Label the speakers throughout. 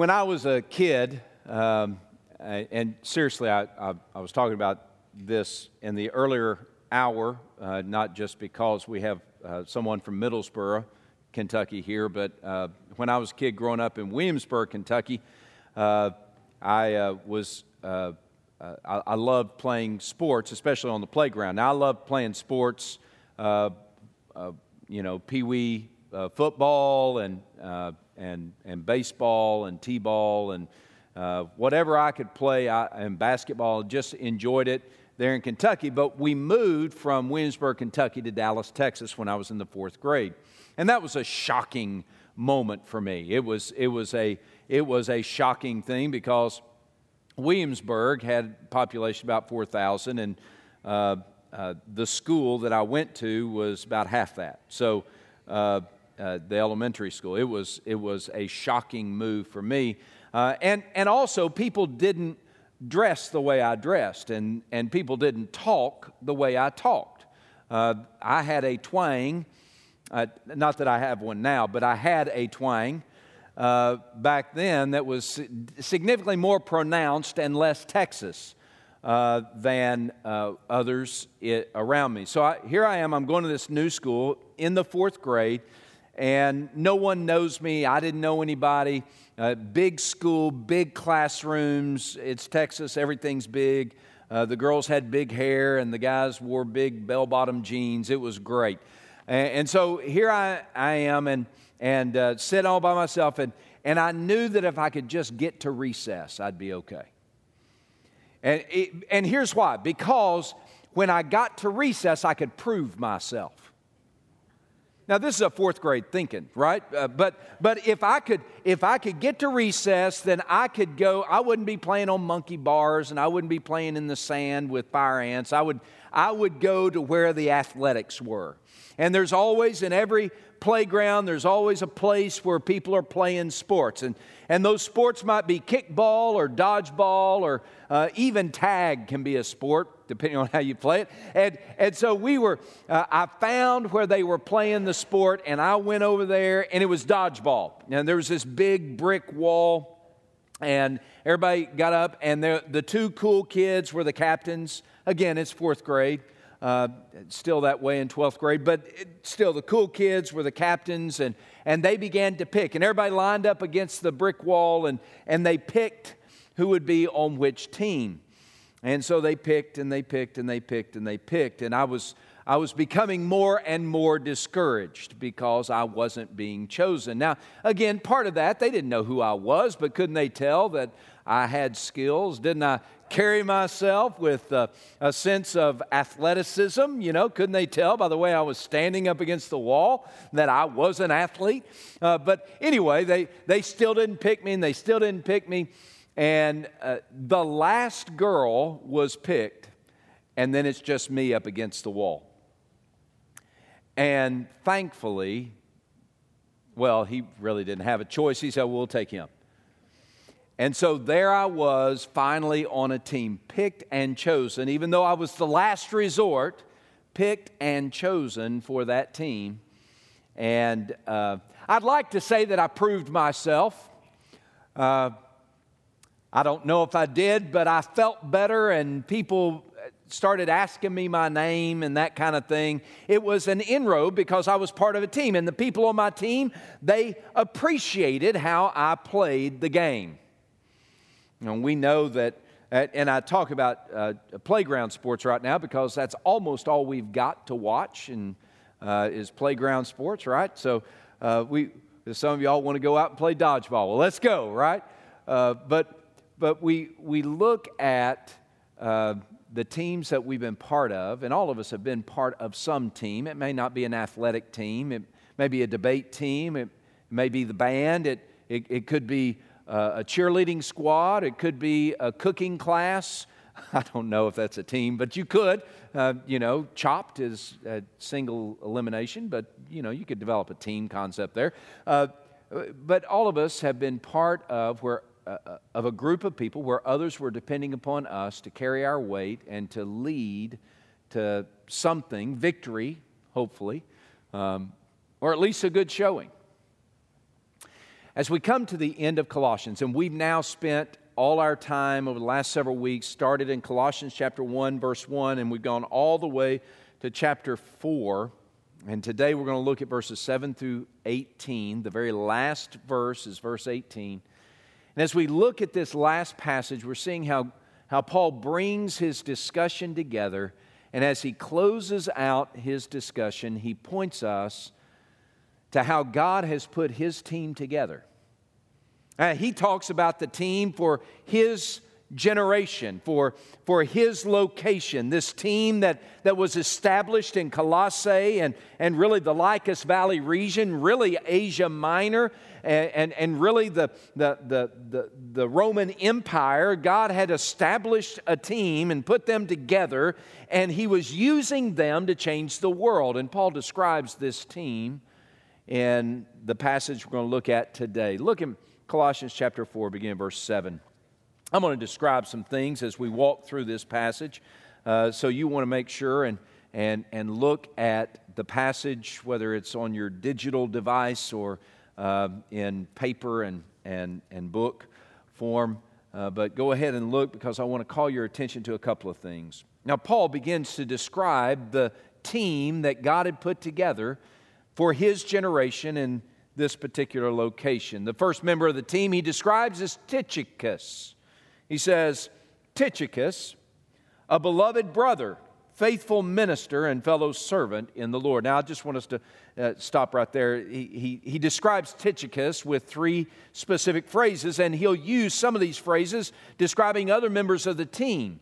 Speaker 1: When I was a kid, um, and seriously, I, I, I, was talking about this in the earlier hour, uh, not just because we have uh, someone from Middlesboro, Kentucky here, but uh, when I was a kid growing up in Williamsburg, Kentucky, uh, I uh, was uh, I, I loved playing sports, especially on the playground. Now I love playing sports, you know, pee wee football and and, and baseball and t ball and uh, whatever I could play I, and basketball, just enjoyed it there in Kentucky. But we moved from Williamsburg, Kentucky to Dallas, Texas when I was in the fourth grade. And that was a shocking moment for me. It was, it was, a, it was a shocking thing because Williamsburg had population about 4,000 and uh, uh, the school that I went to was about half that. So uh, uh, the elementary school. It was, it was a shocking move for me. Uh, and, and also, people didn't dress the way I dressed, and, and people didn't talk the way I talked. Uh, I had a twang, uh, not that I have one now, but I had a twang uh, back then that was significantly more pronounced and less Texas. Uh, than uh, others it, around me. So I, here I am, I'm going to this new school in the fourth grade, and no one knows me. I didn't know anybody. Uh, big school, big classrooms. It's Texas, everything's big. Uh, the girls had big hair, and the guys wore big bell bottom jeans. It was great. And, and, so here I, I am, and, and uh, sit all by myself, and, and I knew that if I could just get to recess, I'd be okay. And, it, and here's why because when I got to recess, I could prove myself. Now this is a fourth grade thinking, right? Uh, but but if I could if I could get to recess, then I could go. I wouldn't be playing on monkey bars, and I wouldn't be playing in the sand with fire ants. I would I would go to where the athletics were. And there's always in every playground, there's always a place where people are playing sports. And, and those sports might be kickball or dodgeball or uh, even tag can be a sport, depending on how you play it. And, and so we were, uh, I found where they were playing the sport and I went over there and it was dodgeball. And there was this big brick wall and everybody got up and the the two cool kids were the captains. Again, it's fourth grade. Uh, still that way in 12th grade, but it, still the cool kids were the captains, and, and they began to pick. And everybody lined up against the brick wall, and, and they picked who would be on which team. And so they picked and they picked and they picked and they picked. And I was, I was becoming more and more discouraged because I wasn't being chosen. Now, again, part of that, they didn't know who I was, but couldn't they tell that I had skills? Didn't I carry myself with a, a sense of athleticism. You know, couldn't they tell by the way I was standing up against the wall that I was an athlete? Uh, but anyway, they, they still didn't pick me and they still didn't pick me. And uh, the last girl was picked, and then it's just me up against the wall. And thankfully, well, he really didn't have a choice. He said, We'll take him. And so there I was, finally on a team, picked and chosen, even though I was the last resort, picked and chosen for that team. And uh, I'd like to say that I proved myself. Uh, I don't know if I did, but I felt better, and people started asking me my name and that kind of thing. It was an inroad because I was part of a team, and the people on my team, they appreciated how I played the game. And we know that, and I talk about uh, playground sports right now because that's almost all we've got to watch and uh, is playground sports, right? So uh, we, some of y'all want to go out and play dodgeball. Well, let's go, right? Uh, but but we we look at uh, the teams that we've been part of, and all of us have been part of some team. It may not be an athletic team. It may be a debate team. It may be the band. It it, it could be uh, a cheerleading squad, it could be a cooking class. I don't know if that's a team, but you could. Uh, you know, chopped is a single elimination, but you know, you could develop a team concept there. Uh, but all of us have been part of where uh, uh, of a group of people where others were depending upon us to carry our weight and to lead to something, victory, hopefully, um, or at least a good showing. As we come to the end of Colossians, and we've now spent all our time over the last several weeks, started in Colossians chapter 1, verse 1, and we've gone all the way to chapter 4. And today we're going to look at verses 7 through 18. The very last verse is verse 18. And as we look at this last passage, we're seeing how, how Paul brings his discussion together. And as he closes out his discussion, he points us to how God has put his team together. Uh, he talks about the team for his generation, for, for his location, this team that, that was established in Colossae and, and really the Lycus Valley region, really Asia Minor, and, and, and really the, the, the, the, the Roman Empire. God had established a team and put them together, and he was using them to change the world. And Paul describes this team in the passage we're going to look at today. Look in Colossians chapter 4, beginning verse 7. I'm going to describe some things as we walk through this passage. Uh, so you want to make sure and, and, and look at the passage, whether it's on your digital device or uh, in paper and, and, and book form. Uh, but go ahead and look because I want to call your attention to a couple of things. Now, Paul begins to describe the team that God had put together for his generation in this particular location. The first member of the team he describes is Tychicus. He says, Tychicus, a beloved brother, faithful minister, and fellow servant in the Lord. Now, I just want us to uh, stop right there. He, he, he describes Tychicus with three specific phrases, and he'll use some of these phrases describing other members of the team.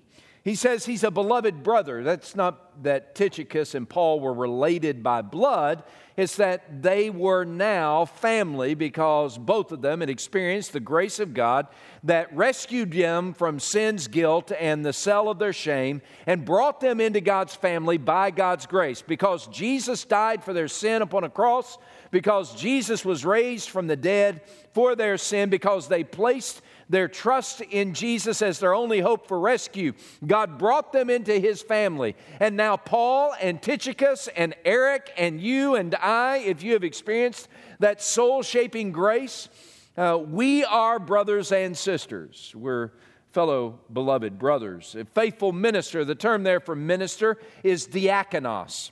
Speaker 1: He says he's a beloved brother. That's not that Tychicus and Paul were related by blood, it's that they were now family because both of them had experienced the grace of God that rescued them from sin's guilt and the cell of their shame and brought them into God's family by God's grace. Because Jesus died for their sin upon a cross, because Jesus was raised from the dead for their sin, because they placed their trust in Jesus as their only hope for rescue. God brought them into his family. And now, Paul and Tychicus and Eric and you and I, if you have experienced that soul shaping grace, uh, we are brothers and sisters. We're fellow beloved brothers. A faithful minister, the term there for minister is diakonos.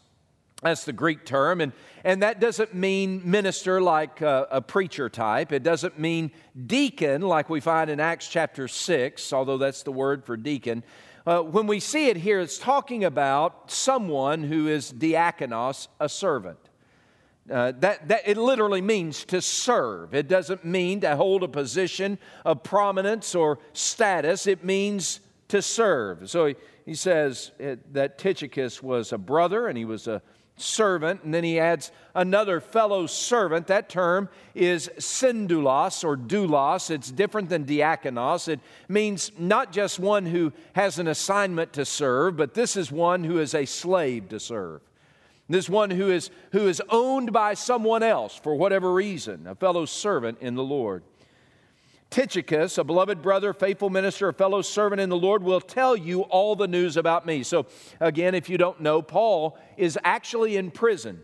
Speaker 1: That's the Greek term. And, and that doesn't mean minister like a, a, preacher type. It doesn't mean deacon like we find in Acts chapter 6, although that's the word for deacon. Uh, when we see it here, it's talking about someone who is diakonos, a servant. Uh, that, that it literally means to serve. It doesn't mean to hold a position of prominence or status. It means to serve. So he, he says that Tychicus was a brother and he was a servant, and then he adds another fellow servant. That term is sundoulos or doulos. It's different than diakonos. It means not just one who has an assignment to serve, but this is one who is a slave to serve. This one who is, who is owned by someone else for whatever reason, a fellow servant in the Lord. Tychicus, a beloved brother, faithful minister, a fellow servant in the Lord, will tell you all the news about me. So, again, if you don't know, Paul is actually in prison.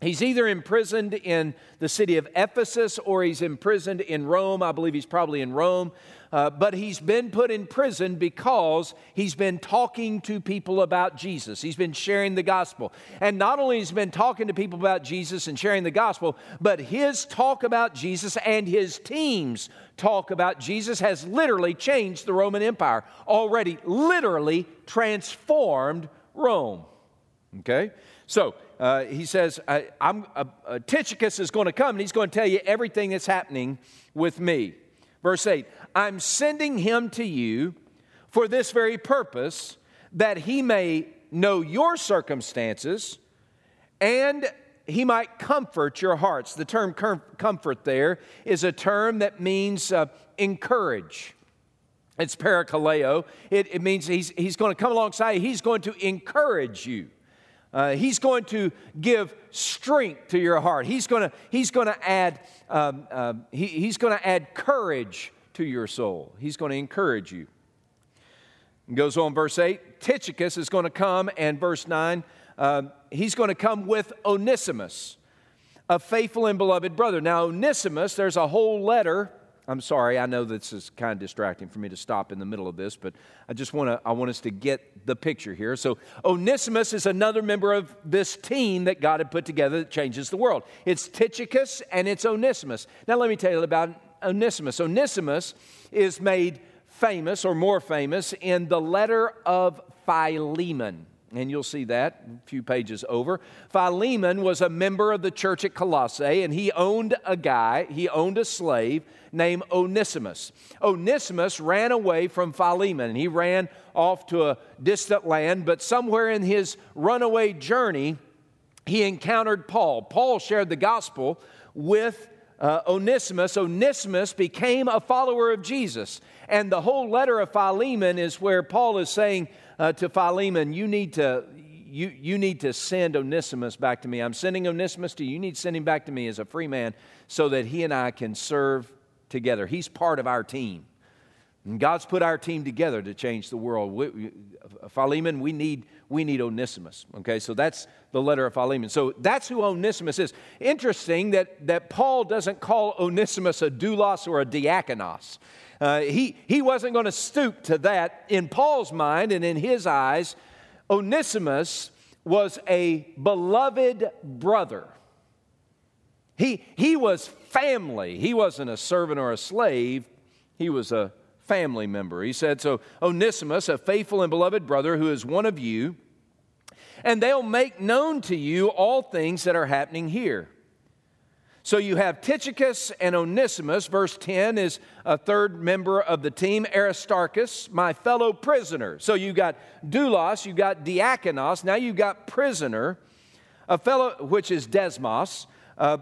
Speaker 1: He's either imprisoned in the city of Ephesus or he's imprisoned in Rome. I believe he's probably in Rome. Uh, but he's been put in prison because he's been talking to people about Jesus. He's been sharing the gospel. And not only has he been talking to people about Jesus and sharing the gospel, but his talk about Jesus and his team's talk about Jesus has literally changed the Roman Empire, already literally transformed Rome. Okay? So uh, he says, I, am uh, uh, Tychicus is going to come and he's going to tell you everything that's happening with me. Verse 8 I'm sending him to you for this very purpose, that he may know your circumstances and he might comfort your hearts. The term comfort there is a term that means uh, encourage. It's parakaleo. It, it means he's, he's going to come alongside, he's going to encourage you. Uh, he's going to give strength to your heart. He's going to, he's going to add, um, uh, he, he's going to add courage to your soul. He's going to encourage you. It goes on, verse 8. Tychicus is going to come, and verse 9, uh, he's going to come with Onesimus. a faithful and beloved brother. Now, Onesimus, there's a whole letter. I'm sorry, I know this is kind of distracting for me to stop in the middle of this, but I just want to I want us to get the picture here. So Onesimus is another member of this team that God had put together that changes the world. It's Tychicus and it's Onesimus. Now let me tell you about Onesimus. Onesimus is made famous or more famous in the letter of Philemon. And you'll see that a few pages over. Philemon was a member of the church at Colossae, and he owned a guy, he owned a slave named Onesimus. Onesimus ran away from Philemon, and he ran off to a distant land, but somewhere in his runaway journey, he encountered Paul. Paul shared the gospel with uh, Onesimus. Onesimus became a follower of Jesus. And the whole letter of Philemon is where Paul is saying, uh, to Philemon, you need to, you, you need to send Onesimus back to me. I'm sending Onesimus to you. You need to send him back to me as a free man so that he and I can serve together. He's part of our team. And God's put our team together to change the world. We, Philemon, we need, we need Onesimus. Okay, so that's the letter of Philemon. So that's who Onesimus is. Interesting that, that Paul doesn't call Onesimus a doulos or a diakonos. Uh, he, he wasn't going to stoop to that. In Paul's mind and in his eyes, Onesimus was a beloved brother. He, he was family. He wasn't a servant or a slave, he was a family member. He said, So, Onesimus, a faithful and beloved brother who is one of you, and they'll make known to you all things that are happening here. So you have Tychicus and Onesimus. Verse 10 is a third member of the team, Aristarchus, my fellow prisoner. So you got doulos, you got diakonos, now you've got prisoner, a fellow, which is desmos. Uh,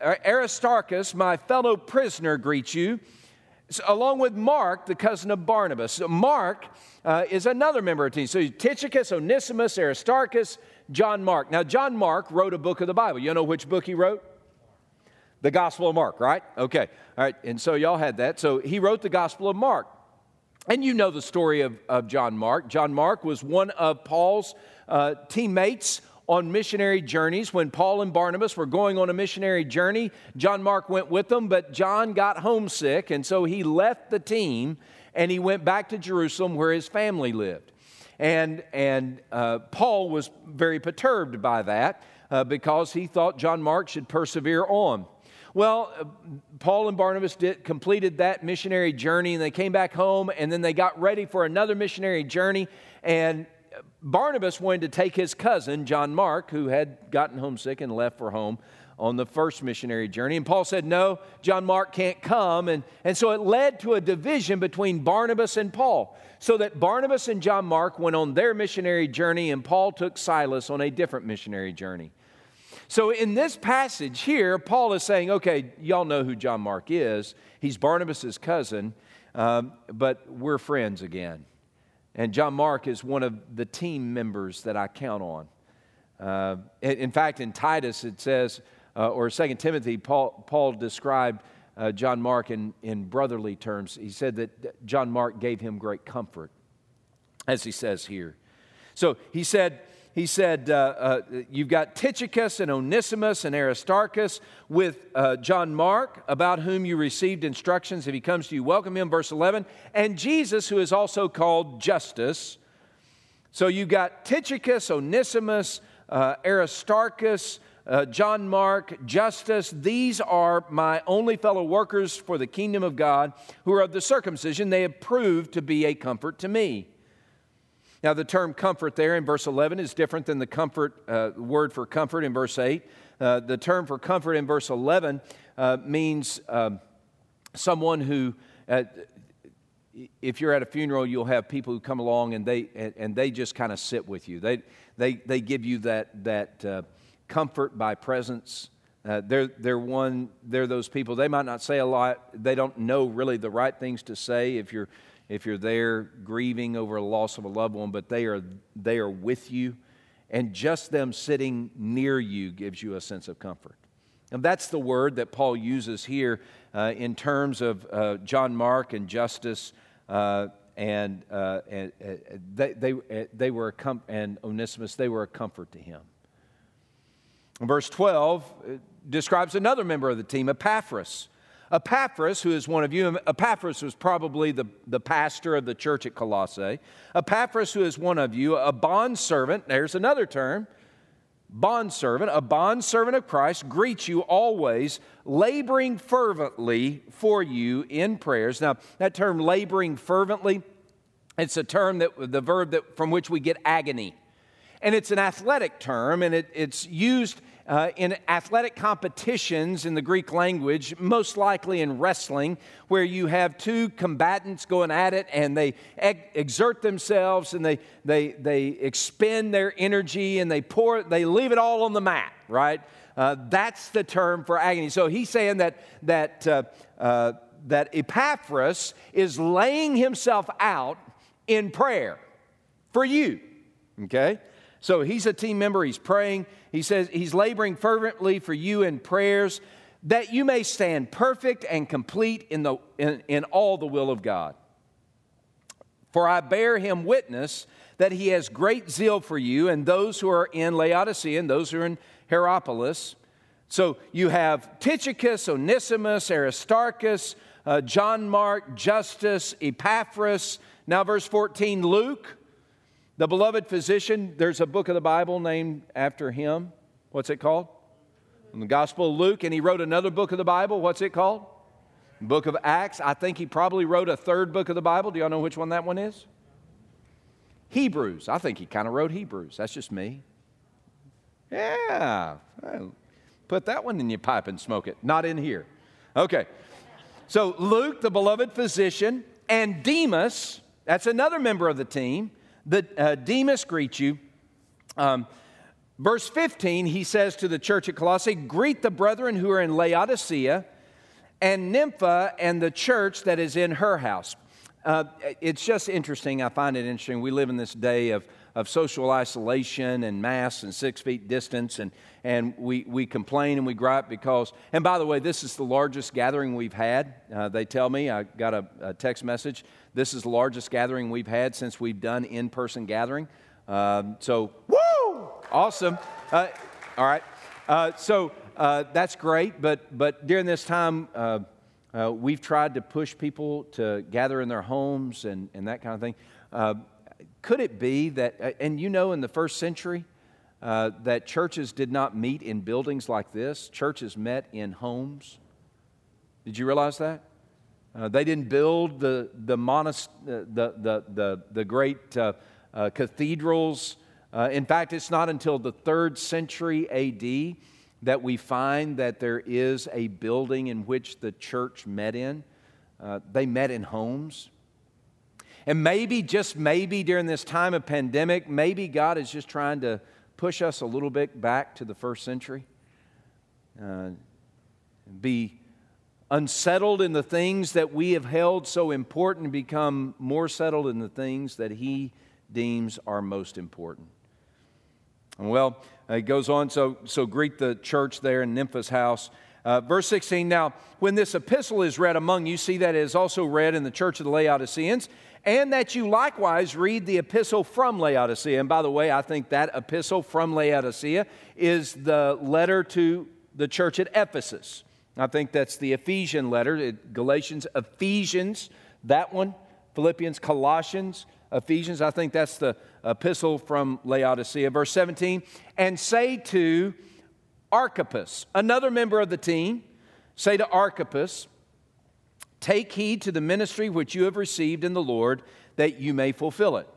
Speaker 1: uh, Aristarchus, my fellow prisoner, greets you, so, along with Mark, the cousin of Barnabas. So Mark uh, is another member of the team. So Tychicus, Onesimus, Aristarchus, John Mark. Now, John Mark wrote a book of the Bible. You know which book he wrote? The Gospel of Mark, right? Okay. All right. And so y'all had that. So he wrote the Gospel of Mark. And you know the story of, of John Mark. John Mark was one of Paul's uh, teammates on missionary journeys. When Paul and Barnabas were going on a missionary journey, John Mark went with them, but John got homesick, and so he left the team and he went back to Jerusalem where his family lived. And, and uh, Paul was very perturbed by that uh, because he thought John Mark should persevere on. Well, uh, Paul and Barnabas did, completed that missionary journey and they came back home and then they got ready for another missionary journey. And Barnabas wanted to take his cousin, John Mark, who had gotten homesick and left for home on the first missionary journey. And Paul said, No, John Mark can't come. And, and so it led to a division between Barnabas and Paul, so that Barnabas and John Mark went on their missionary journey, and Paul took Silas on a different missionary journey. So, in this passage here, Paul is saying, okay, y'all know who John Mark is. He's Barnabas' cousin, um, but we're friends again. And John Mark is one of the team members that I count on. Uh, in fact, in Titus, it says, uh, or Second Timothy, Paul, Paul described uh, John Mark in, in brotherly terms. He said that John Mark gave him great comfort, as he says here. So he said, he said, uh, uh, You've got Tychicus and Onesimus and Aristarchus with uh, John Mark, about whom you received instructions. If he comes to you, welcome him. Verse 11. And Jesus, who is also called Justus. So you've got Tychicus, Onesimus, uh, Aristarchus, uh, John Mark, Justus. These are my only fellow workers for the kingdom of God who are of the circumcision. They have proved to be a comfort to me. Now, the term comfort there in verse 11 is different than the comfort uh, word for comfort in verse 8. Uh, the term for comfort in verse 11 uh, means um, someone who, uh, if you're at a funeral, you'll have people who come along and they, and, and they just kind of sit with you. They, they, they give you that, that uh, comfort by presence. Uh, they're, they're one, they're those people. They might not say a lot. They don't know really the right things to say if you're if you're there grieving over a loss of a loved one, but they are, they are with you. And just them sitting near you gives you a sense of comfort. And that's the word that Paul uses here uh, in terms of uh, John Mark and Justus, Uh, and, uh, and uh, they, they, uh, they were a com- and Onesimus, they were a comfort to him. Verse 12 uh, describes another member of the team, Epaphras. Epaphras, who is one of you, Epaphras was probably the, the pastor of the church at Colossae. Epaphras, who is one of you, a bondservant, there's another term, bondservant, a bondservant of Christ, greets you always, laboring fervently for you in prayers. Now, that term laboring fervently, it's a term that the verb that from which we get agony. And it's an athletic term, and it, it's used uh, in athletic competitions in the Greek language, most likely in wrestling, where you have two combatants going at it and they exert themselves and they, they, they expend their energy and they pour, they leave it all on the mat, right? Uh, that's the term for agony. So he's saying that, that, uh, uh that Epaphras is laying himself out in prayer for you, okay? So he's a team member, he's praying. He says he's laboring fervently for you in prayers that you may stand perfect and complete in, the, in, in all the will of God. For I bear him witness that he has great zeal for you and those who are in Laodicea and those who are in Hierapolis. So you have Tychicus, Onesimus, Aristarchus, uh, John Mark, Justus, Epaphras. Now, verse 14, Luke the beloved physician, there's a book of the Bible named after him. What's it called? In the Gospel of Luke, and he wrote another book of the Bible. What's it called? Book of Acts. I think he probably wrote a third book of the Bible. Do y'all know which one that one is? Hebrews. I think he kind of wrote Hebrews. That's just me. Yeah. Put that one in your pipe and smoke it. Not in here. Okay. So Luke, the beloved physician, and Demas, that's another member of the team the uh, Demas greets you. Um, verse 15, he says to the church at Colossae, Greet the brethren who are in Laodicea and Nympha and the church that is in her house. Uh, it's just interesting. I find it interesting. We live in this day of, of social isolation and masks and six feet distance, and, and we, we complain and we gripe because, and by the way, this is the largest gathering we've had. Uh, they tell me, I got a, a, text message, this is the largest gathering we've had since we've done in person gathering. Um, so, woo! Awesome. Uh, all right. Uh, so uh, that's great, but, but during this time, uh, uh, we've tried to push people to gather in their homes and, and that kind of thing. Could it be that, and you know, in the first century, uh, that churches did not meet in buildings like this. Churches met in homes. Did you realize that? Uh, they didn't build the, the, monast- uh, the, the, the, the great uh, uh, cathedrals. in fact, it's not until the third century AD that we find that there is a building in which the church met in. they met in homes. And maybe, just maybe during this time of pandemic, maybe God is just trying to push us a little bit back to the first century, uh, be unsettled in the things that we have held so important, become more settled in the things that He deems are most important. And well, it goes on, so, so greet the church there in Nympha's house. Uh, verse 16 Now, when this epistle is read among you, see that it is also read in the church of the Laodiceans and that you likewise read the epistle from Laodicea. And by the way, I think that epistle from Laodicea is the letter to the church at Ephesus. I think that's the Ephesian letter, Galatians, Ephesians, that one, Philippians, Colossians, Ephesians. I think that's the epistle from Laodicea. Verse 17, and say to Archippus, another member of the team, say to Archippus, Take heed to the ministry which you have received in the Lord, that you may fulfill it.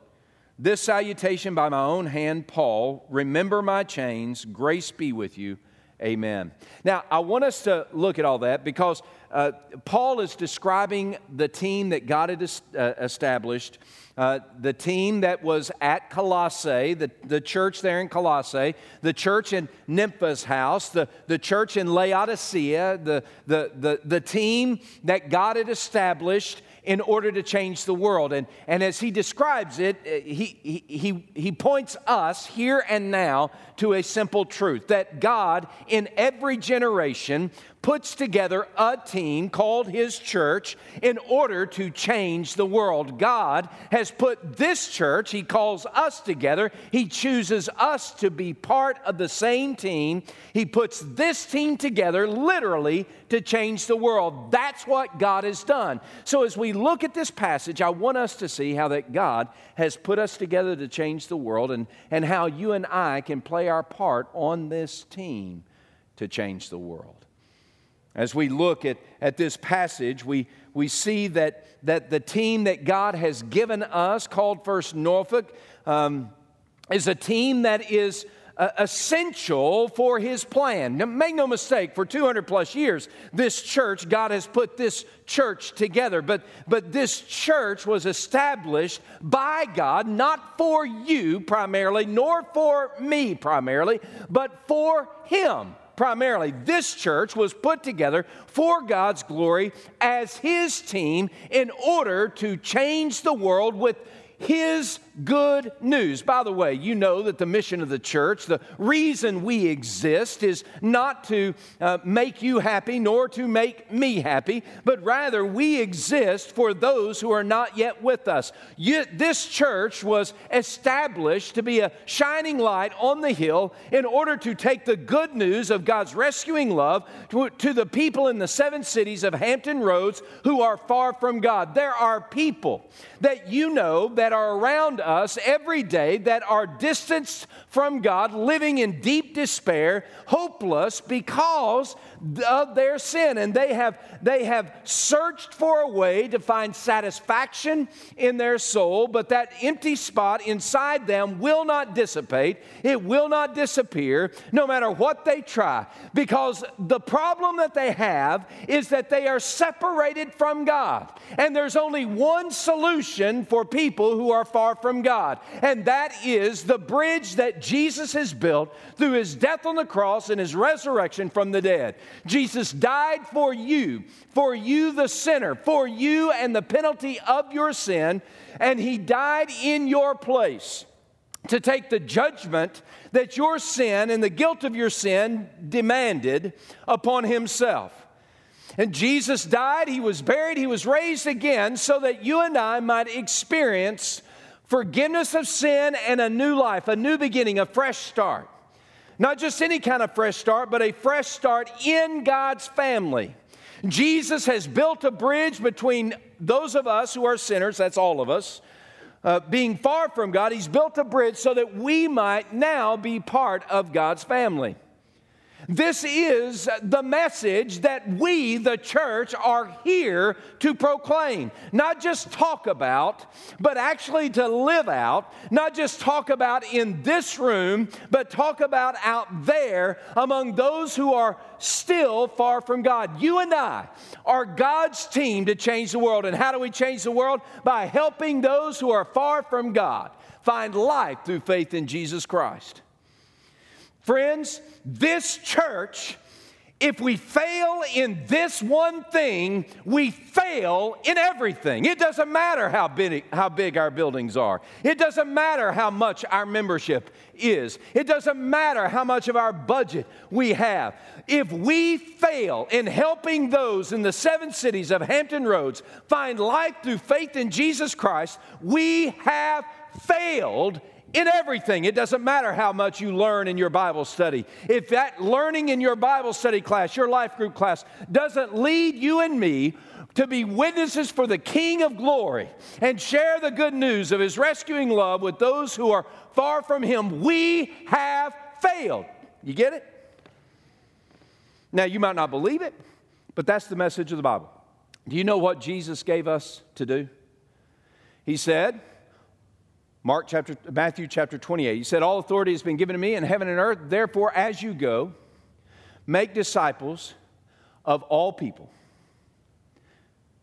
Speaker 1: This salutation by my own hand, Paul. Remember my chains. Grace be with you. Amen. Now, I want us to look at all that because uh, Paul is describing the team that God had uh, established uh, the team that was at Colossae, the, the church there in Colossae, the church in Nympha's house, the, the church in Laodicea, the, the, the, the team that God had established in order to change the world. And, and as he describes it, uh, he, he, he points us here and now to a simple truth that God, in every generation, puts together a team called His church in order to change the world. God has put this church, He calls us together. He chooses us to be part of the same team. He puts this team together literally to change the world. That's what God has done. So as we look at this passage, I want us to see how that God has put us together to change the world and, and how you and I can play our part on this team to change the world. As we look at, at this passage, we, we see that, that the team that God has given us, called First Norfolk, um, is a team that is uh, essential for his plan. Now, make no mistake, for 200 plus years, this church, God has put this church together. But, but this church was established by God, not for you primarily, nor for me primarily, but for him primarily, this church was put together for God's glory as His team in order to change the world with his good news. By the way, you know that the mission of the church, the reason we exist, is not to uh, make you happy nor to make me happy, but rather we exist for those who are not yet with us. You, this church was established to be a shining light on the hill in order to take the good news of God's rescuing love to, to the people in the seven cities of Hampton Roads who are far from God. There are people that you know are around us every day that are distanced from God, living in deep despair, hopeless because of their sin. And they have, they have searched for a way to find satisfaction in their soul, but that empty spot inside them will not dissipate. It will not disappear no matter what they try. Because the problem that they have is that they are separated from God. And there's only one solution for people who are far from God, and that is the bridge that Jesus has built through his death on the cross and his resurrection from the dead. Jesus died for you, for you, the sinner, for you and the penalty of your sin, and he died in your place to take the judgment that your sin and the guilt of your sin demanded upon himself. And Jesus died, he was buried, he was raised again so that you and I might experience forgiveness of sin and a new life, a new beginning, a fresh start. Not just any kind of fresh start, but a fresh start in God's family. Jesus has built a bridge between those of us who are sinners, that's all of us, uh, being far from God. He's built a bridge so that we might now be part of God's family. This is the message that we, the church, are here to proclaim. Not just talk about, but actually to live out. Not just talk about in this room, but talk about out there among those who are still far from God. You and I are God's team to change the world. And how do we change the world? By helping those who are far from God find life through faith in Jesus Christ. Friends, this church, if we fail in this one thing, we fail in everything. It doesn't matter how big, how big our buildings are, it doesn't matter how much our membership is, it doesn't matter how much of our budget we have. If we fail in helping those in the seven cities of Hampton Roads find life through faith in Jesus Christ, we have failed in everything. It doesn't matter how much you learn in your Bible study. If that learning in your Bible study class, your life group class, doesn't lead you and me to be witnesses for the King of glory and share the good news of his rescuing love with those who are far from him, we have failed. You get it? Now, you might not believe it, but that's the message of the Bible. Do you know what Jesus gave us to do? He said, Mark chapter, Matthew chapter 28. He said, All authority has been given to me in heaven and earth. Therefore, as you go, make disciples of all people,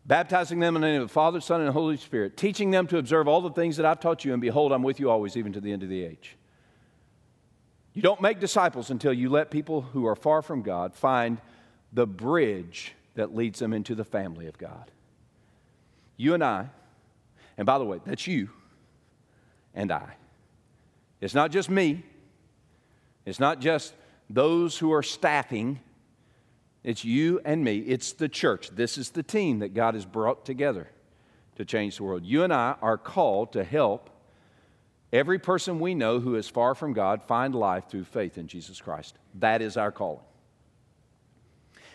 Speaker 1: baptizing them in the name of the Father, Son, and Holy Spirit, teaching them to observe all the things that I've taught you, and behold, I'm with you always, even to the end of the age. You don't make disciples until you let people who are far from God find the bridge that leads them into the family of God. You and I, and by the way, that's you and I. It's not just me, it's not just those who are staffing It's you and me. It's the church. This is the team that God has brought together to change the world. You and I are called to help every person we know who is far from God find life through faith in Jesus Christ. That is our calling.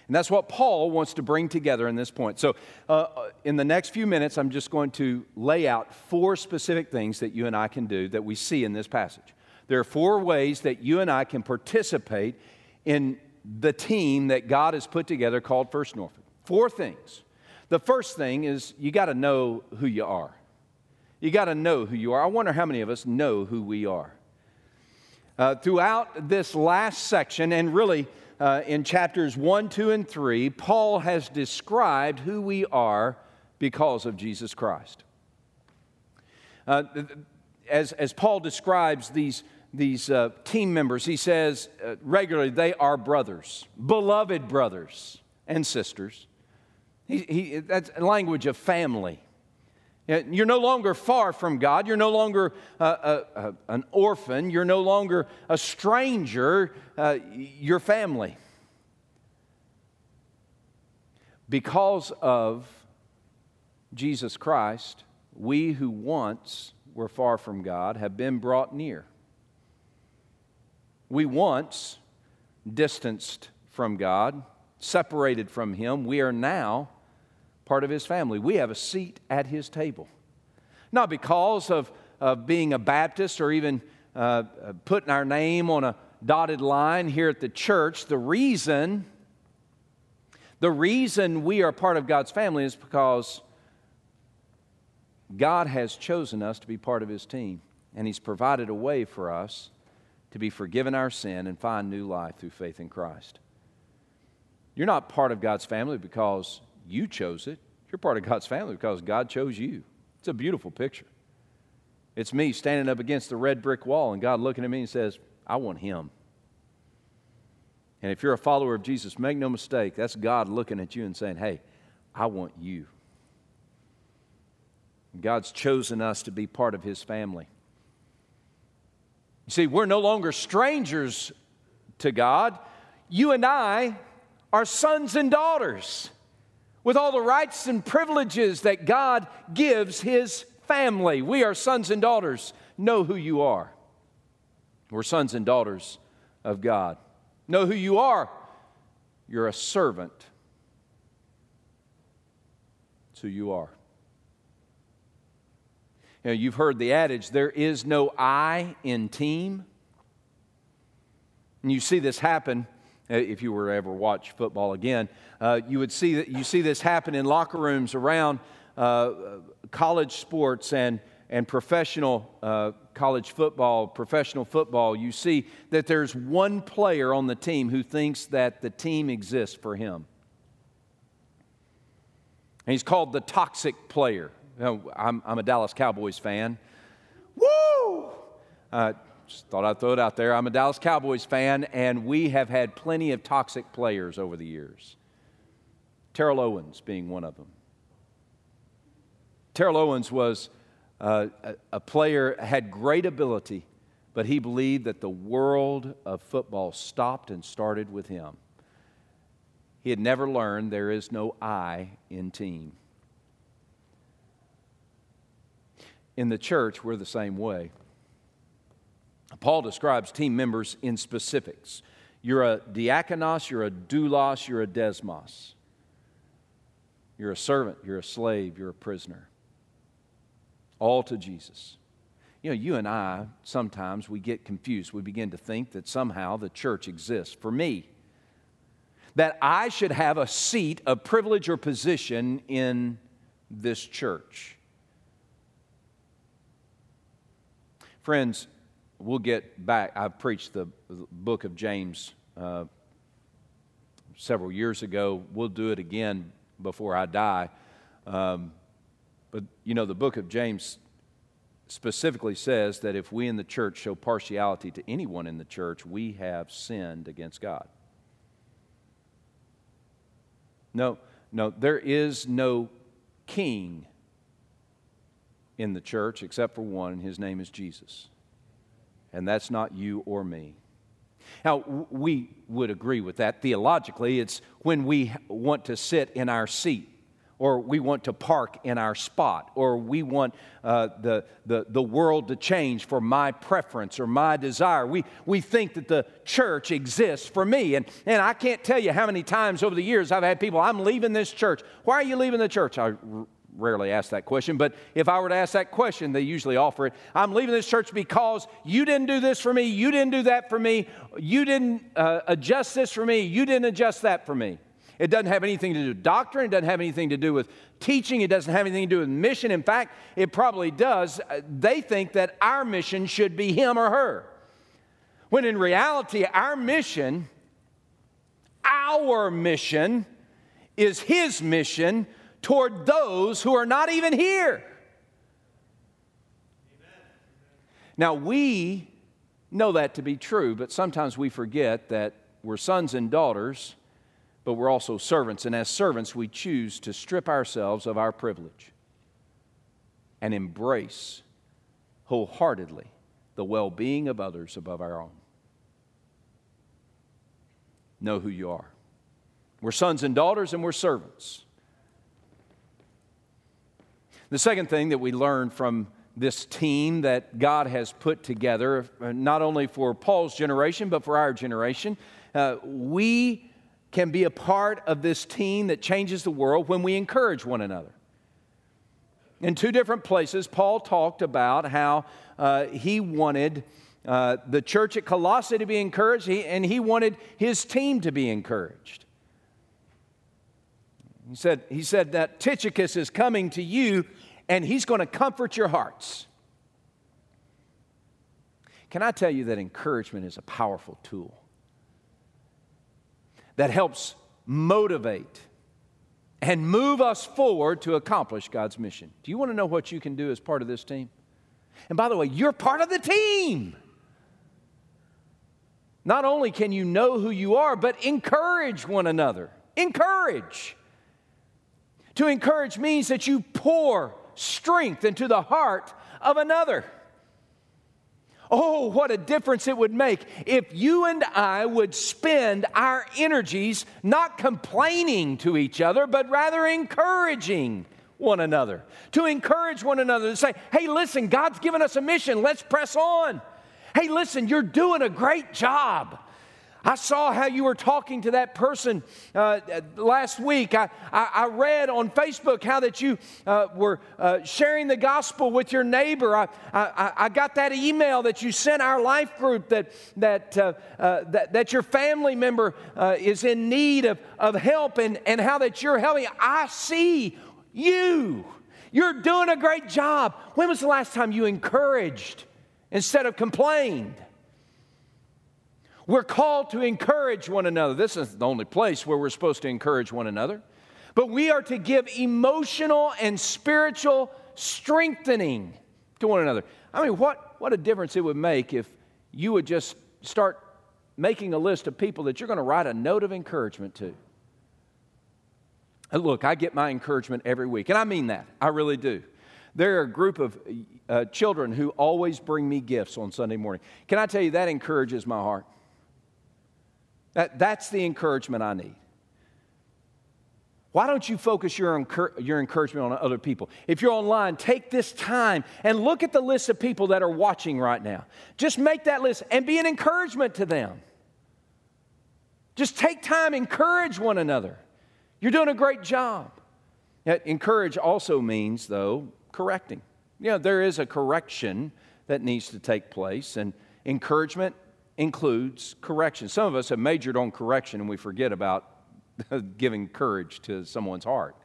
Speaker 1: And that's what Paul wants to bring together in this point. So, uh, in the next few minutes, I'm just going to lay out four specific things that you and I can do that we see in this passage. There are four ways that you and I can participate in the team that God has put together called First Norfolk. Four things. The first thing is you got to know who you are. You got to know who you are. I wonder how many of us know who we are. Uh, throughout this last section, and really uh, in chapters 1, 2, and 3, Paul has described who we are because of Jesus Christ. Uh, as, as Paul describes these, these uh, team members, he says uh, regularly they are brothers, beloved brothers and sisters. He, he, that's language of family. You're no longer far from God. You're no longer uh, uh, uh, an orphan. You're no longer a stranger. Uh, you're family. Because of Jesus Christ, we who once were far from God have been brought near. We once distanced from God, separated from Him. We are now part of his family. We have a seat at his table. Not because of, of being a Baptist or even uh, uh, putting our name on a dotted line here at the church. The reason, the reason we are part of God's family is because God has chosen us to be part of his team, and he's provided a way for us to be forgiven our sin and find new life through faith in Christ. You're not part of God's family because you chose it. You're part of God's family because God chose you. It's a beautiful picture. It's me standing up against the red brick wall and God looking at me and says, I want him. And if you're a follower of Jesus, make no mistake, that's God looking at you and saying, Hey, I want you. God's chosen us to be part of his family. You see, we're no longer strangers to God. You and I are sons and daughters with all the rights and privileges that God gives His family. We are sons and daughters. Know who you are. We're sons and daughters of God. Know who you are. You're a servant. It's who you are. You know, you've heard the adage there is no I in team. And you see this happen if you were ever watch football again, uh, you would see that you see this happen in locker rooms around uh, college sports and and professional uh, college football, professional football. You see that there's one player on the team who thinks that the team exists for him. And he's called the toxic player. You know, I'm, I'm, a Dallas Cowboys fan. Woo! Just thought I'd throw it out there. I'm a Dallas Cowboys fan, and we have had plenty of toxic players over the years. Terrell Owens being one of them. Terrell Owens was uh, a, a player, had great ability, but he believed that the world of football stopped and started with him. He had never learned there is no I in team. In the church, we're the same way. Paul describes team members in specifics. You're a diakonos, you're a doulos, you're a desmos. You're a servant, you're a slave, you're a prisoner. All to Jesus. You know, you and I, sometimes we get confused. We begin to think that somehow the church exists for me, that I should have a seat of privilege or position in this church. Friends, we'll get back. I preached the book of James uh, several years ago. We'll do it again before I die. Um, but you know, the book of James specifically says that if we in the church show partiality to anyone in the church, we have sinned against God. No, no, there is no king in the church except for one, and his name is Jesus and that's not you or me. Now, we would agree with that theologically. It's when we want to sit in our seat, or we want to park in our spot, or we want uh, the, the, the world to change for my preference or my desire. We, we think that the church exists for me. And, and I can't tell you how many times over the years I've had people, I'm leaving this church. Why are you leaving the church? I rarely ask that question, but if I were to ask that question, they usually offer it. I'm leaving this church because you didn't do this for me, you didn't do that for me, you didn't uh, adjust this for me, you didn't adjust that for me. It doesn't have anything to do with doctrine, it doesn't have anything to do with teaching, it doesn't have anything to do with mission. In fact, it probably does. They think that our mission should be him or her. When in reality, our mission, our mission, is his mission toward those who are not even here. Now, we know that to be true, but sometimes we forget that we're sons and daughters, but we're also servants. And as servants, we choose to strip ourselves of our privilege and embrace wholeheartedly the well being of others above our own. Know who you are. We're sons and daughters, and we're servants. The second thing that we learn from this team that God has put together, uh, not only for Paul's generation, but for our generation, uh, we can be a part of this team that changes the world when we encourage one another. In two different places, Paul talked about how uh, he wanted uh, the church at Colossae to be encouraged, and he wanted his team to be encouraged. He said, he said that Tychicus is coming to you and he's going to comfort your hearts. Can I tell you that encouragement is a powerful tool that helps motivate and move us forward to accomplish God's mission? Do you want to know what you can do as part of this team? And by the way, you're part of the team. Not only can you know who you are, but encourage one another. Encourage. To encourage means that you pour strength into the heart of another. Oh, what a difference it would make if you and I would spend our energies not complaining to each other, but rather encouraging one another. To encourage one another to say, hey, listen, God's given us a mission, let's press on. Hey, listen, you're doing a great job. I saw how you were talking to that person uh, last week. I, I, I, read on Facebook how that you uh, were uh, sharing the gospel with your neighbor. I, I, I, got that email that you sent our life group that, that, uh, uh, that, that, your family member uh, is in need of, of help and, and how that you're helping. I see you. You're doing a great job. When was the last time you encouraged instead of complained? We're called to encourage one another. This is the only place where we're supposed to encourage one another. But we are to give emotional and spiritual strengthening to one another. I mean, what, what a difference it would make if you would just start making a list of people that you're going to write a note of encouragement to. And look, I get my encouragement every week, and I mean that. I really do. There are a group of uh, children who always bring me gifts on Sunday morning. Can I tell you, that encourages my heart. That, that's the encouragement I need. Why don't you focus your, your encouragement on other people? If you're online, take this time and look at the list of people that are watching right now. Just make that list and be an encouragement to them. Just take time, encourage one another. You're doing a great job. Yet encourage also means, though, correcting. You know, there is a correction that needs to take place, and encouragement includes correction. Some of us have majored on correction and we forget about giving courage to someone's heart.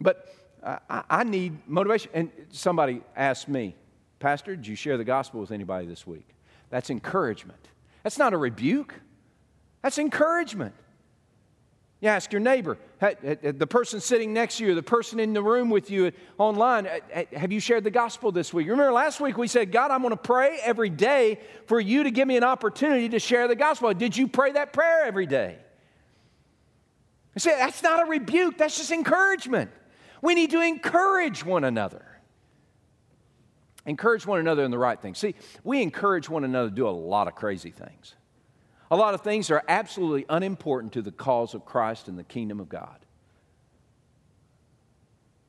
Speaker 1: But I, I, need motivation. And somebody asked me, Pastor, did you share the gospel with anybody this week? That's encouragement. That's not a rebuke, that's encouragement. You ask your neighbor, the person sitting next to you, the person in the room with you online, eh, eh, have you shared the gospel this week? Remember last week we said, God, I'm going to pray every day for you to give me an opportunity to share the gospel. Did you pray that prayer every day? I say, that's not a rebuke, that's just encouragement. We need to encourage one another. encourage one another in the right things. See, we encourage one another to do a lot of crazy things. A lot of things are absolutely unimportant to the cause of Christ and the kingdom of God.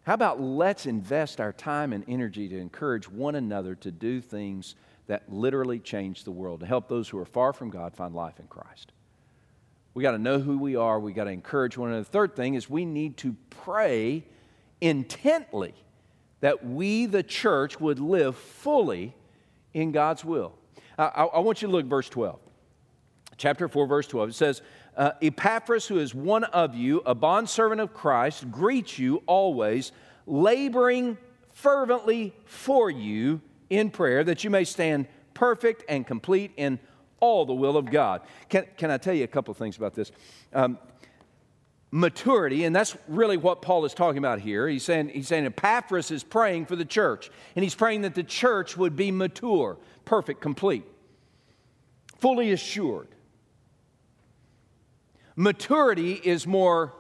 Speaker 1: How about let's invest our time and energy to encourage one another to do things that literally change the world, to help those who are far from God find life in Christ? We got to know who we are. We got to encourage one another. The third thing is we need to pray intently that we, the church, would live fully in God's will. I, I want you to look at verse 12. Chapter 4, verse 12. It says, uh, Epaphras, who is one of you, a bondservant of Christ, greets you always, laboring fervently for you in prayer, that you may stand perfect and complete in all the will of God. Can, can I tell you a couple of things about this? Um, maturity, and that's really what Paul is talking about here. He's saying, he's saying Epaphras is praying for the church, and he's praying that the church would be mature, perfect, complete, fully assured. Maturity is more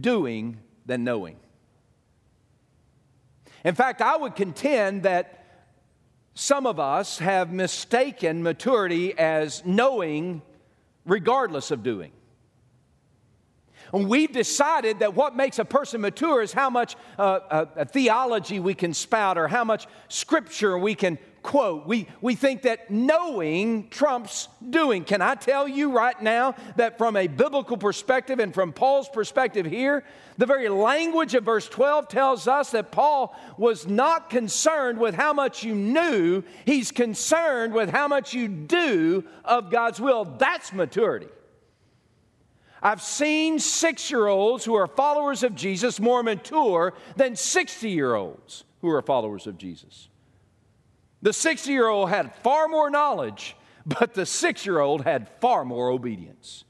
Speaker 1: doing than knowing. In fact, I would contend that some of us have mistaken maturity as knowing regardless of doing. And we've decided that what makes a person mature is how much uh, uh, theology we can spout or how much scripture we can quote. We, we think that knowing trumps doing. Can I tell you right now that from a biblical perspective and from Paul's perspective here, the very language of verse 12 tells us that Paul was not concerned with how much you knew, he's concerned with how much you do of God's will. That's maturity. I've seen six year olds who are followers of Jesus more mature than 60 year olds who are followers of Jesus. The 60 year old had far more knowledge, but the six year old had far more obedience.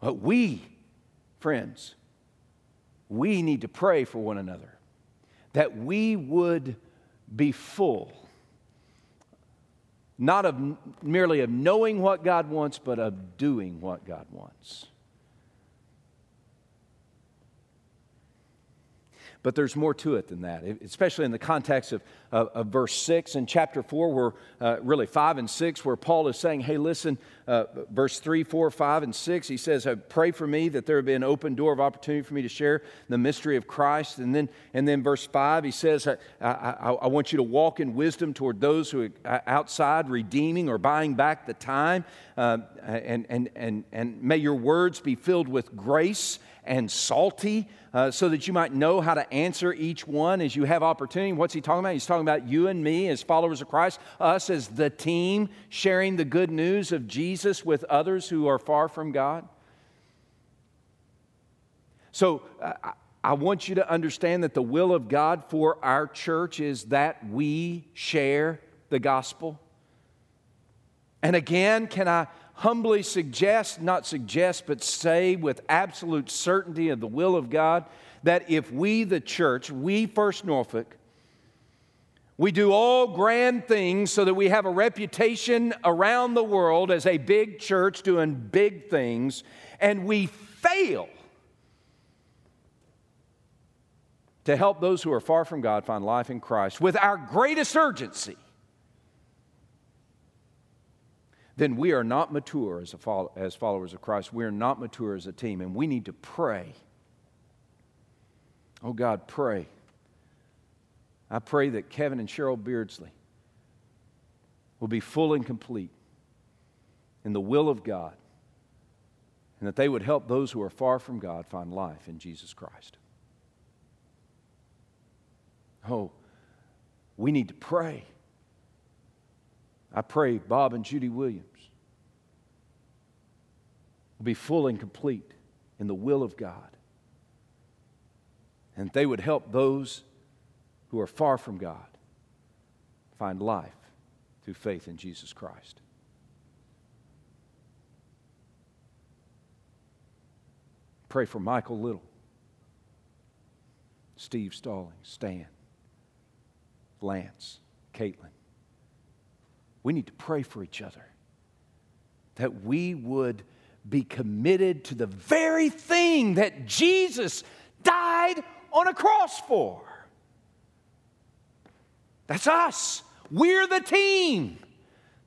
Speaker 1: But we, friends, we need to pray for one another that we would be full, not of merely of knowing what God wants, but of doing what God wants. But there's more to it than that, especially in the context of, of, of verse 6 and chapter 4, where uh, really 5 and 6, where Paul is saying, Hey, listen, uh, verse 3, 4, 5, and 6, he says, Pray for me that there would be an open door of opportunity for me to share the mystery of Christ. And then, and then verse 5, he says, I, I, I want you to walk in wisdom toward those who are outside, redeeming or buying back the time. Uh, and, and, and, and may your words be filled with grace and salty uh, so that you might know how to answer each one as you have opportunity. What's he talking about? He's talking about you and me as followers of Christ, us as the team sharing the good news of Jesus with others who are far from God. So uh, I want you to understand that the will of God for our church is that we share the gospel. And again, can I humbly suggest, not suggest, but say with absolute certainty of the will of God that if we, the church, we First Norfolk, we do all grand things so that we have a reputation around the world as a big church doing big things, and we fail to help those who are far from God find life in Christ with our greatest urgency then we are not mature as, follow, as followers of Christ. We are not mature as a team, and we need to pray. Oh God, pray. I pray that Kevin and Cheryl Beardsley will be full and complete in the will of God, and that they would help those who are far from God find life in Jesus Christ. Oh, we need to pray. I pray Bob and Judy Williams be full and complete in the will of God. And they would help those who are far from God find life through faith in Jesus Christ. Pray for Michael Little, Steve Stalling, Stan, Lance, Caitlin. We need to pray for each other that we would be committed to the very thing that Jesus died on a cross for. That's us. We're the team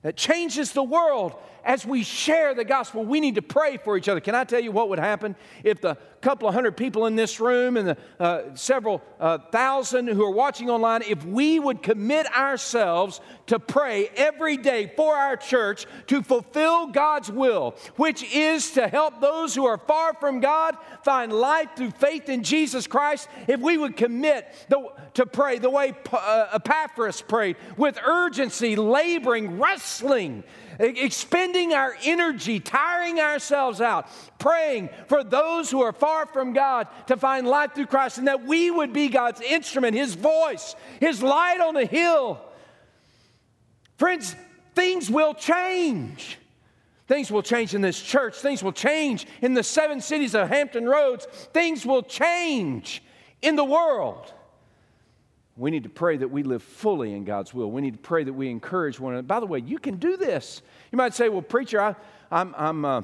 Speaker 1: that changes the world as we share the gospel, we need to pray for each other. Can I tell you what would happen if the couple of hundred people in this room and the uh, several uh, thousand who are watching online, if we would commit ourselves to pray every day for our church to fulfill God's will, which is to help those who are far from God find life through faith in Jesus Christ, if we would commit the, to pray the way uh, Epaphras prayed, with urgency, laboring, wrestling, expending our energy, tiring ourselves out, praying for those who are far from God to find life through Christ, and that we would be God's instrument, His voice, His light on the hill. Friends, things will change. Things will change in this church. Things will change in the seven cities of Hampton Roads. Things will change in the world. We need to pray that we live fully in God's will. We need to pray that we encourage one another. By the way, you can do this. You might say, well, preacher, I, I'm, I'm, uh,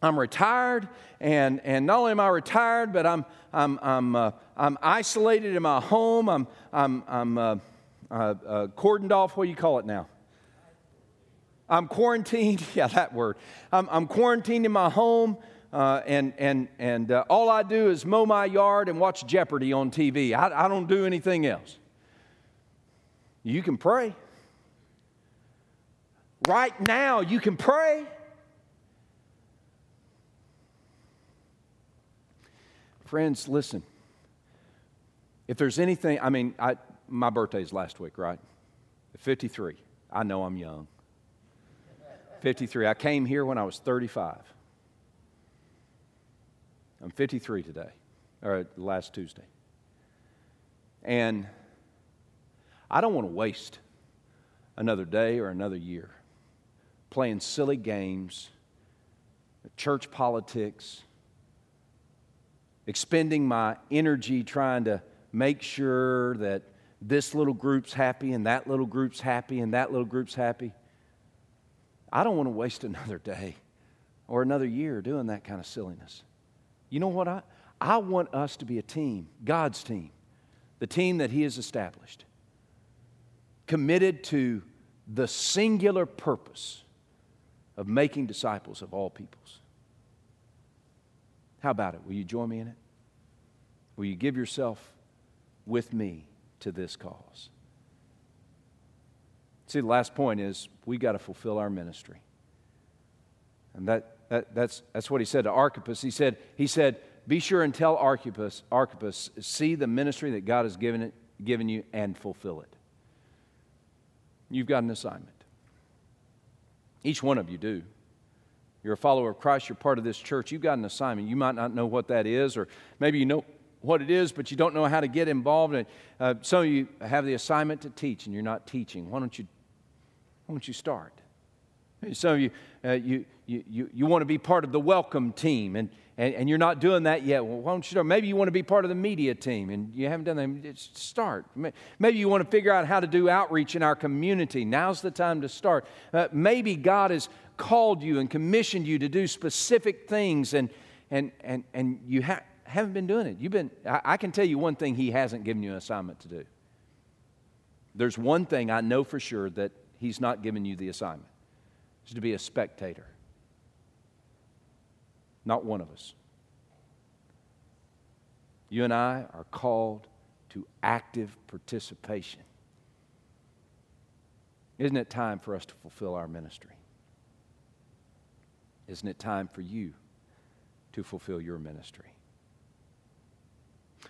Speaker 1: I'm retired, and, and not only am I retired, but I'm, I'm, I'm, uh, I'm isolated in my home. I'm, I'm, I'm uh, uh, uh cordoned off. What do you call it now? I'm quarantined. Yeah, that word. I'm, I'm quarantined in my home. Uh, and and, and uh, all I do is mow my yard and watch Jeopardy on TV. I, I don't do anything else. You can pray. Right now, you can pray. Friends, listen. If there's anything, I mean, I, my birthday's last week, right? 53. I know I'm young. 53. I came here when I was 35. I'm 53 today, or last Tuesday. And I don't want to waste another day or another year playing silly games, church politics, expending my energy trying to make sure that this little group's happy and that little group's happy and that little group's happy. I don't want to waste another day or another year doing that kind of silliness. You know what? I, I want us to be a team, God's team, the team that He has established committed to the singular purpose of making disciples of all peoples. How about it? Will you join me in it? Will you give yourself with me to this cause? See, the last point is we got to fulfill our ministry. And that, that, that's, that's what he said to Archippus. He said, he said, Be sure and tell Archippus, Archippus, see the ministry that God has given, it, given you and fulfill it. You've got an assignment. Each one of you do. You're a follower of Christ, you're part of this church, you've got an assignment. You might not know what that is, or maybe you know what it is, but you don't know how to get involved. And uh, some of you have the assignment to teach, and you're not teaching. Why don't you, why don't you start? Some of you, uh, you, you, you, you want to be part of the welcome team, and, and, and, you're not doing that yet. Well, why don't you? Maybe you want to be part of the media team, and you haven't done that. Start. Maybe you want to figure out how to do outreach in our community. Now's the time to start. Uh, maybe God has called you and commissioned you to do specific things, and, and, and, and you ha- haven't been doing it. You've been, I, I can tell you one thing He hasn't given you an assignment to do. There's one thing I know for sure that He's not given you the assignment is to be a spectator. Not one of us. You and I are called to active participation. Isn't it time for us to fulfill our ministry? Isn't it time for you to fulfill your ministry?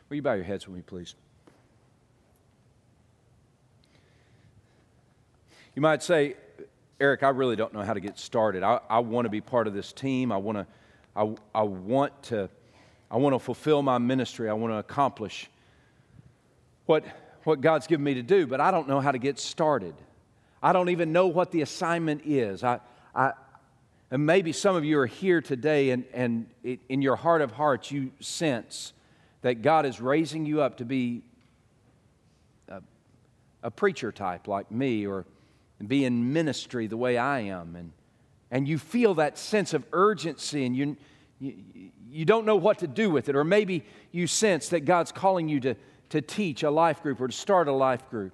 Speaker 1: Will you bow your heads with me, please? You might say, Eric, I really don't know how to get started. I, I want to be part of this team. I want to, I, I want to, I want to fulfill my ministry. I want to accomplish what, what God's given me to do, but I don't know how to get started. I don't even know what the assignment is. I, I, and maybe some of you are here today, and, and it, in your heart of hearts, you sense that God is raising you up to be a, a preacher type like me, or and be in ministry the way I am. And, and you feel that sense of urgency and you, you, you don't know what to do with it. Or maybe you sense that God's calling you to, to teach a life group or to start a life group.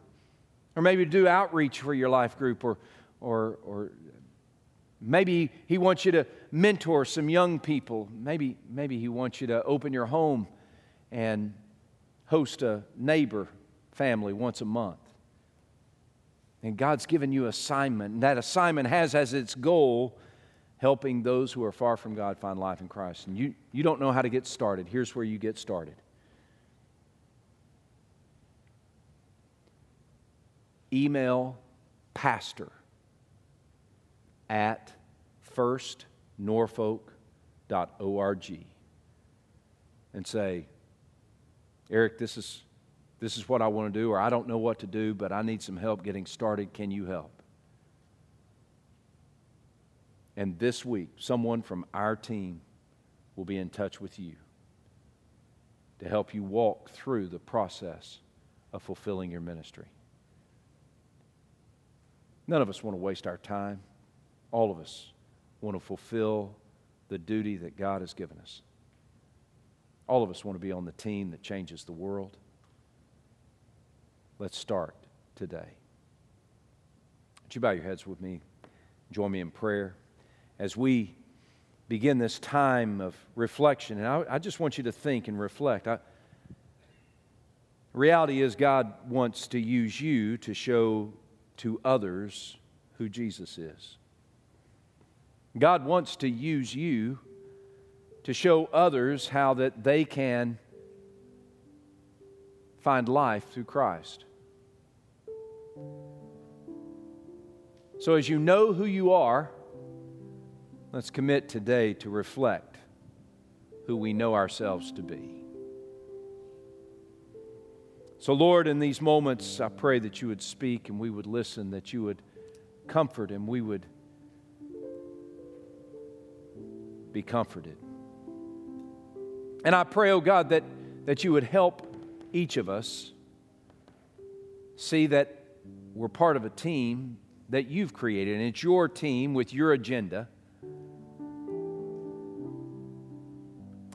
Speaker 1: Or maybe do outreach for your life group, or, or, or maybe He wants you to mentor some young people. Maybe, maybe He wants you to open your home and host a neighbor family once a month. And God's given you assignment, and that assignment has as its goal helping those who are far from God find life in Christ. And you, you don't know how to get started. Here's where you get started. email pastor at firstnorfolk.org and say, Eric, this is, this is what I want to do, or I don't know what to do, but I need some help getting started. Can you help? And this week, someone from our team will be in touch with you to help you walk through the process of fulfilling your ministry. None of us want to waste our time. All of us want to fulfill the duty that God has given us. All of us want to be on the team that changes the world. Let's start today. Would you bow your heads with me? Join me in prayer as we begin this time of reflection. And I, I just want you to think and reflect. I, reality is, God wants to use you to show to others who Jesus is. God wants to use you to show others how that they can find life through Christ. So, as you know who you are, let's commit today to reflect who we know ourselves to be. So, Lord, in these moments, I pray that you would speak and we would listen, that you would comfort and we would be comforted. And I pray, oh God, that, that you would help each of us see that we're part of a team that you've created, and it's your team with your agenda.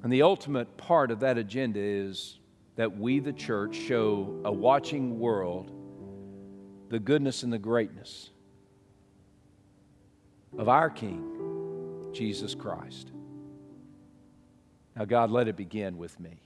Speaker 1: And the ultimate part of that agenda is that we, the church, show a watching world the goodness and the greatness of our King, Jesus Christ. Now, God, let it begin with me.